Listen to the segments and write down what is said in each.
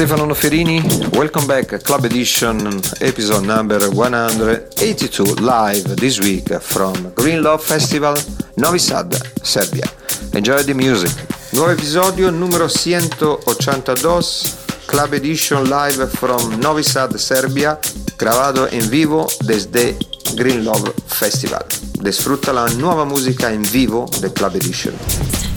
Stefano Noferini, welcome back. Club Edition, episode number 182, live this week from Green Love Festival, Novi Sad, Serbia. Enjoy the music. Nuovo episodio numero 182, Club Edition live from Novi Sad, Serbia, grabado en vivo desde Green Love Festival. Disfruta la nuova musica in vivo de Club Edition.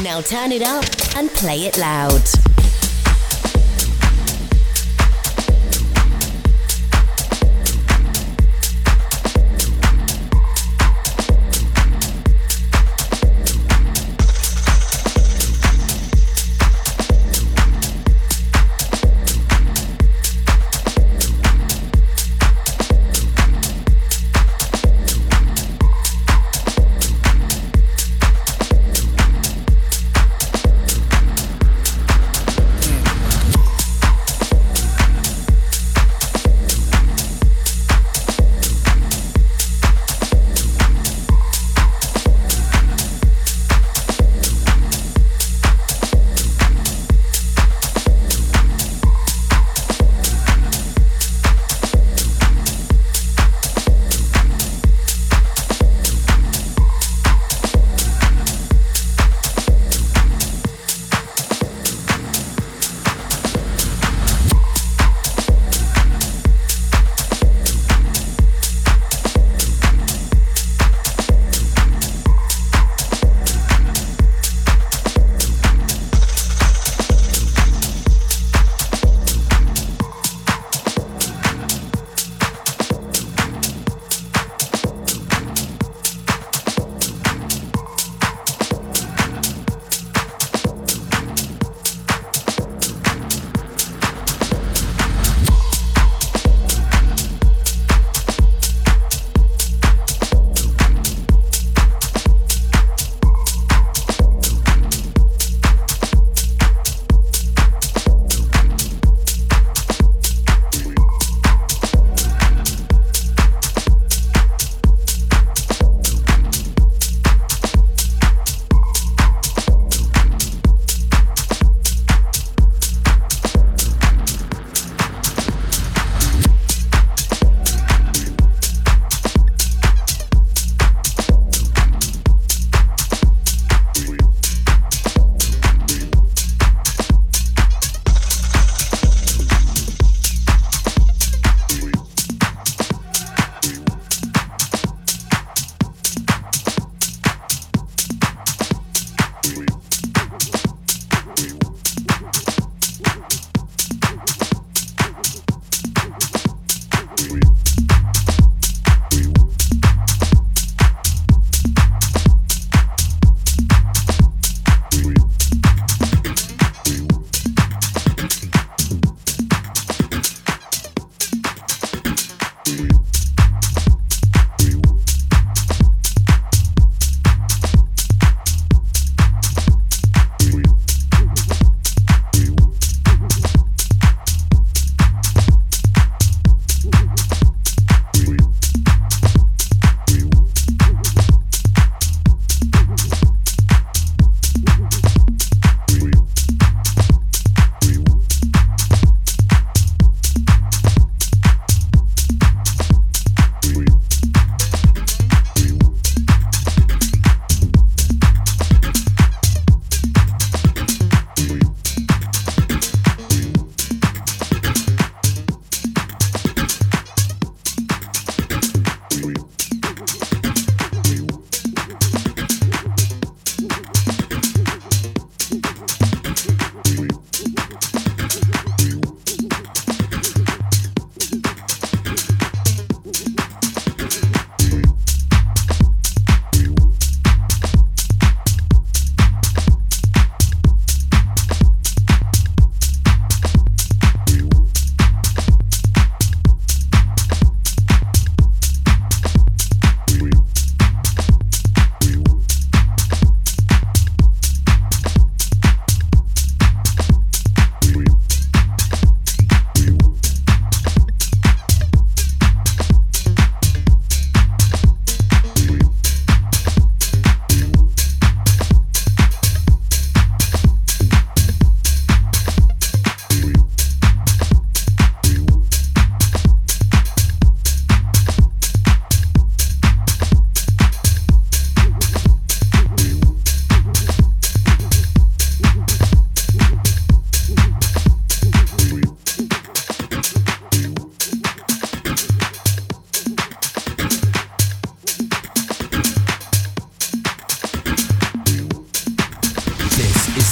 Now turn it up and play it loud.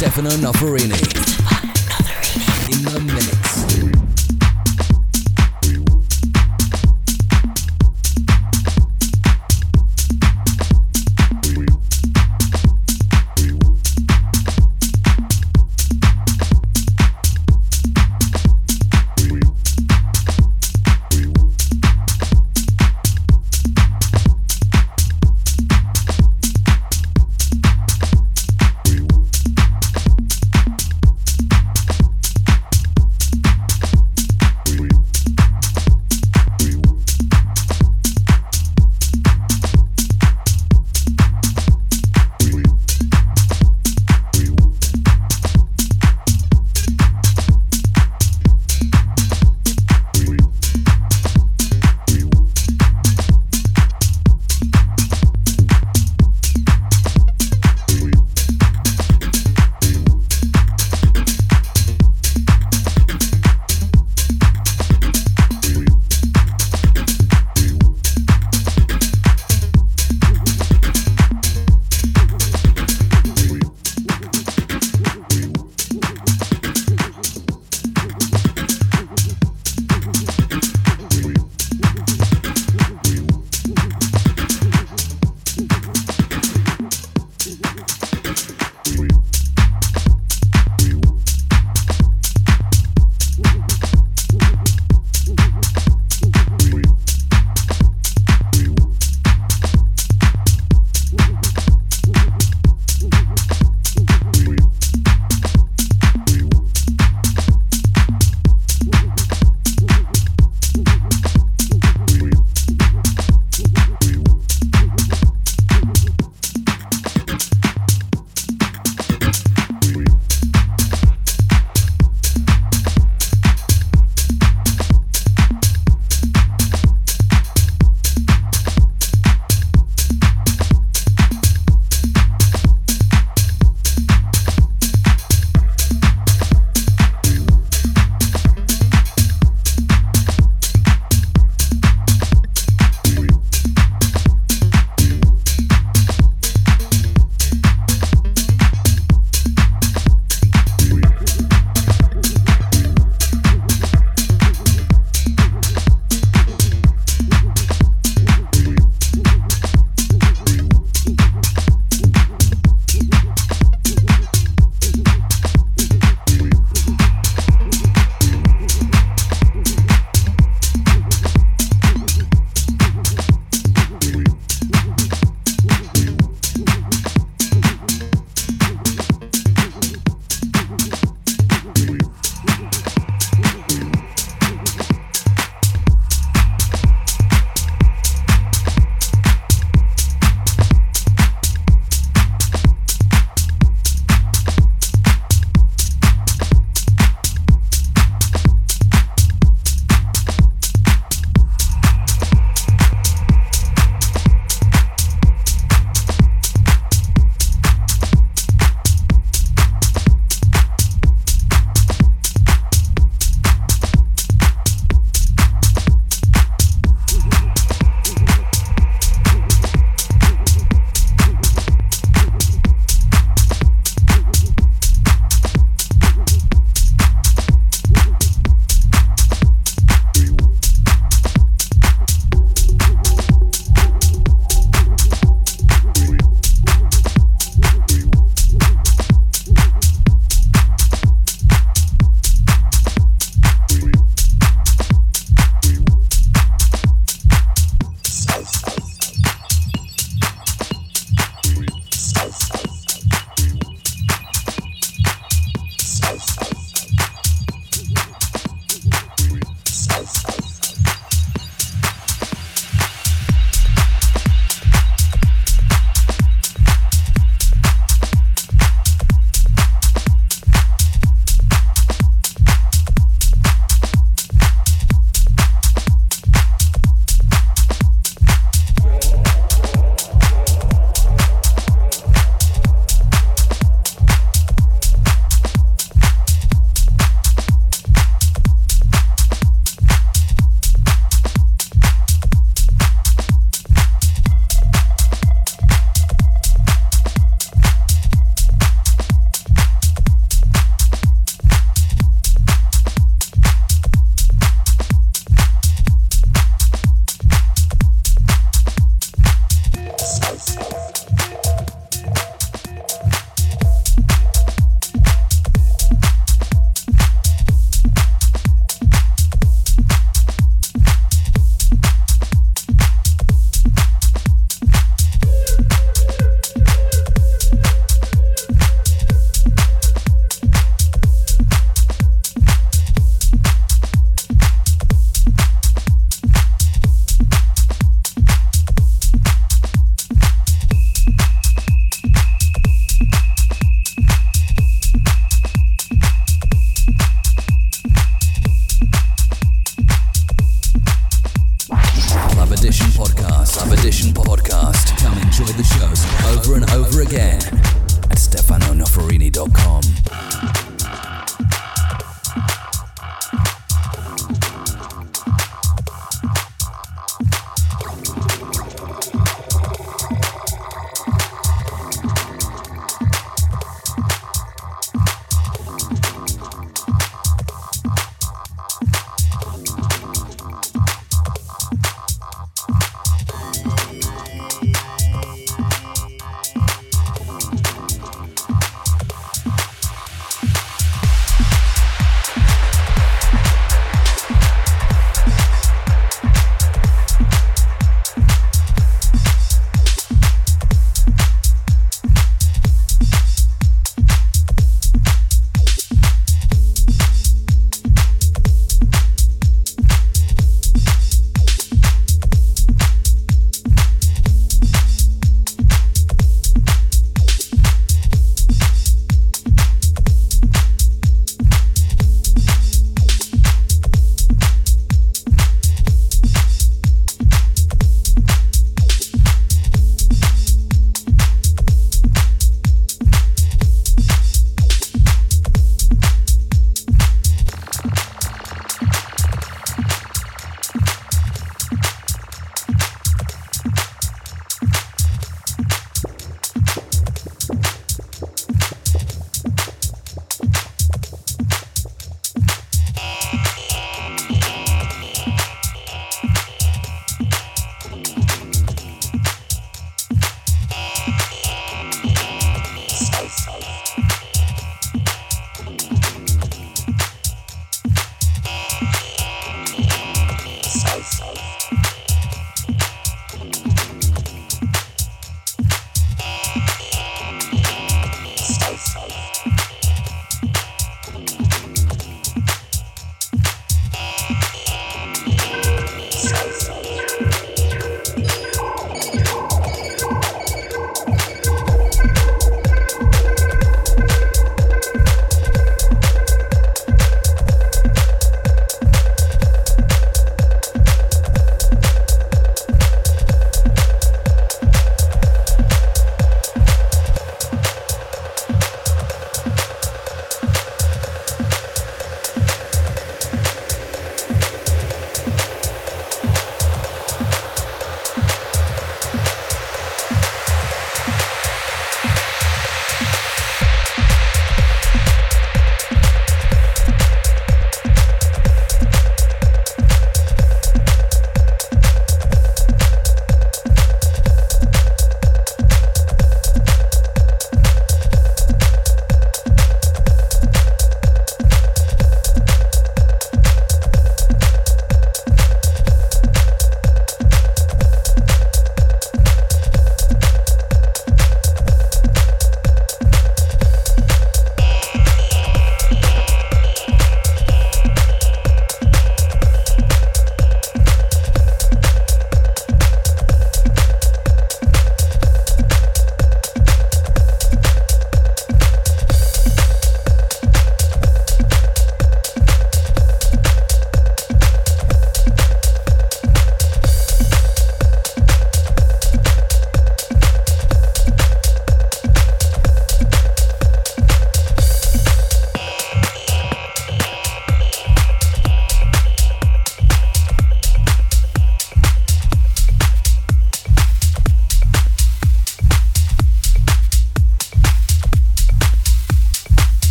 Stefano Noferini. In the mix.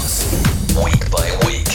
house, week by week.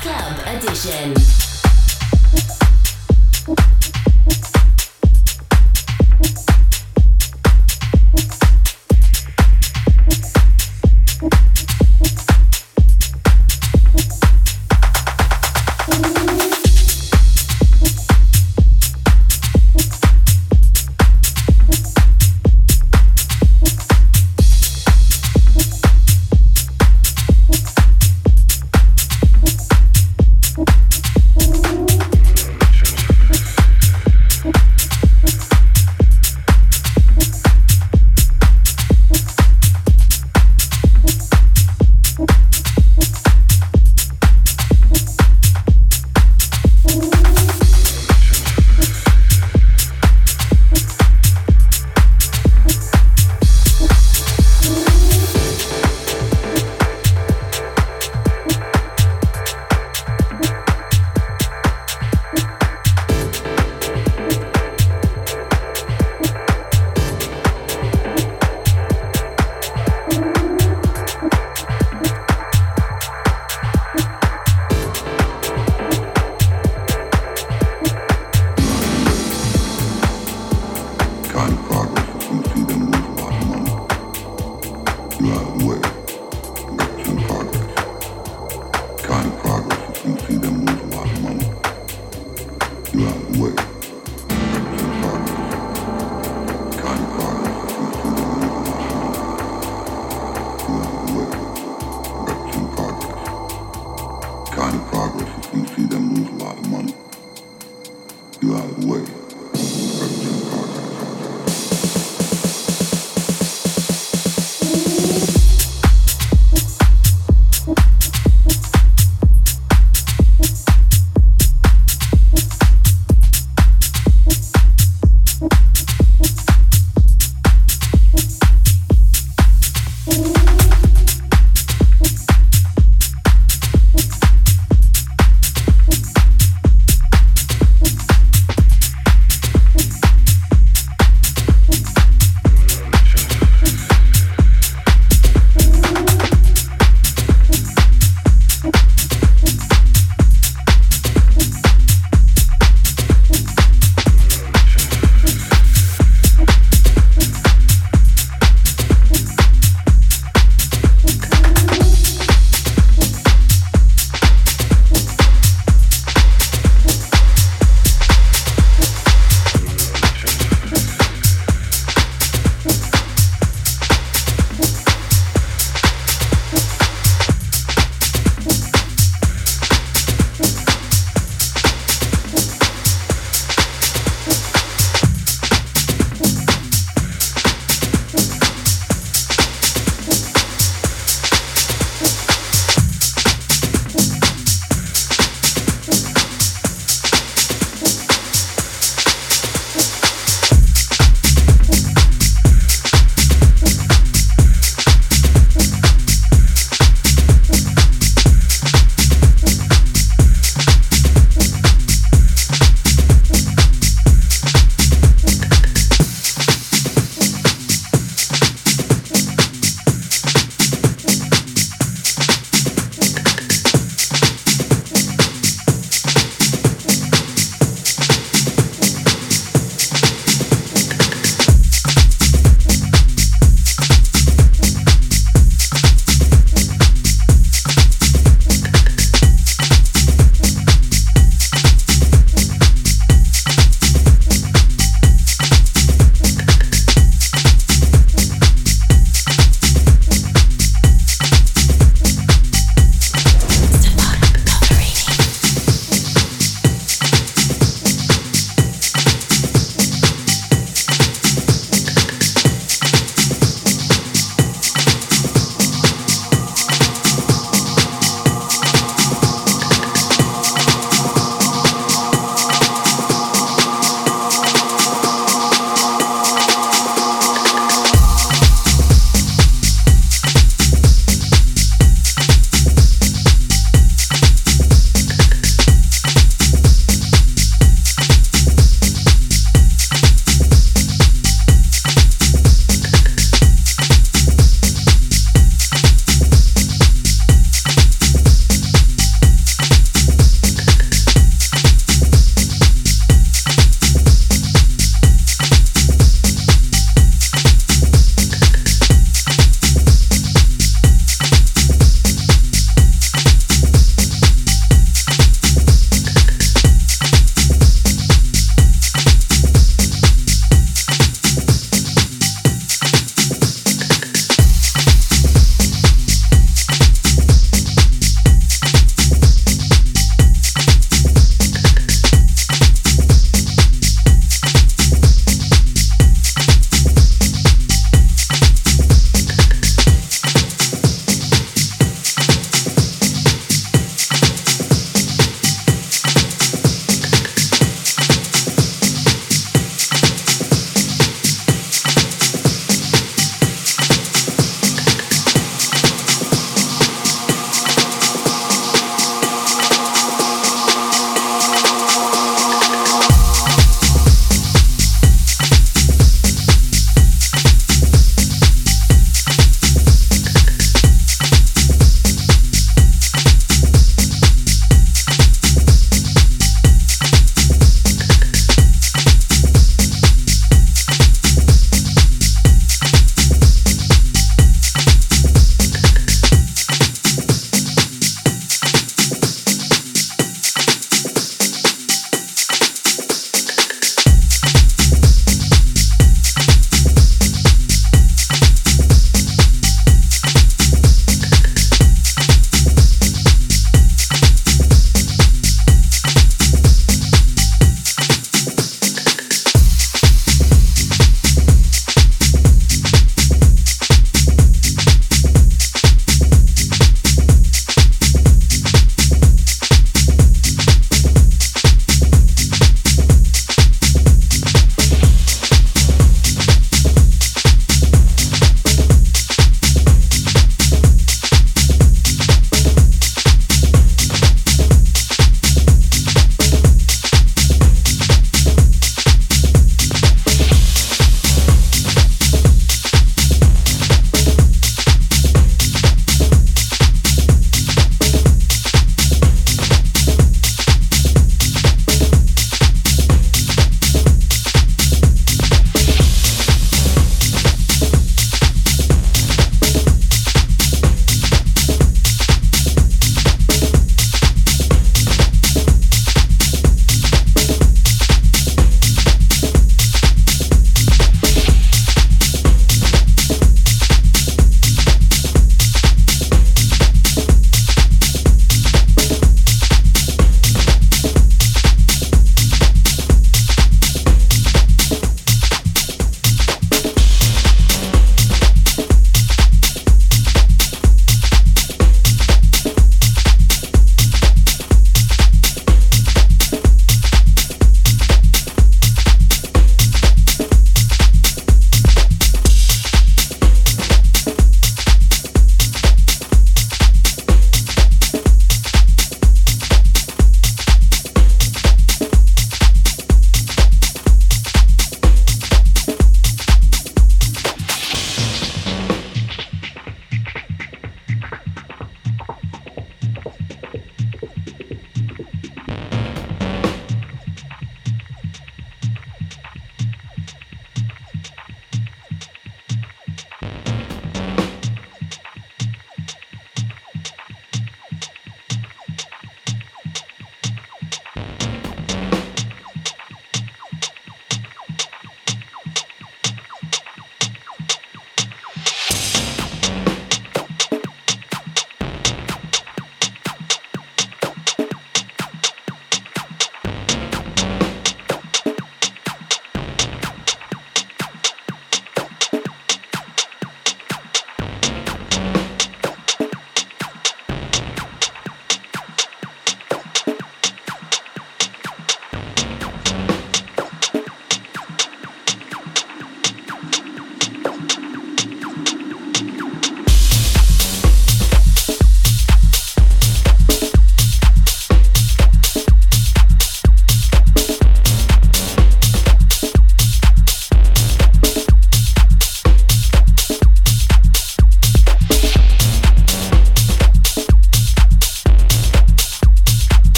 Club Edition.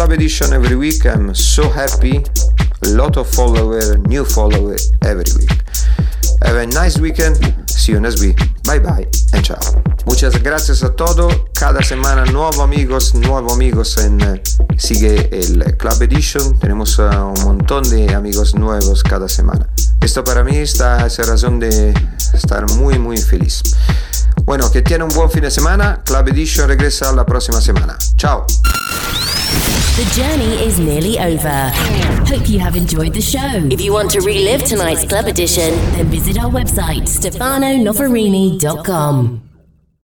Club Edition every week. I'm so happy. A lot of followers, new followers every week. Have a nice weekend. See you next week. Bye bye and ciao. Muchas gracias a todos. Cada semana nuevo amigos, nuevo amigos en eh, sigue el Club Edition. Tenemos un montón de amigos nuevos cada semana. Esto para mí está es razón de estar muy muy feliz. Bueno, que tiene un buen fin de semana. Club Edition regresa la próxima semana. Chao. The journey is nearly over. Hope you have enjoyed the show. If you want to relive tonight's club edition, then visit our website, stefanonoferini.com.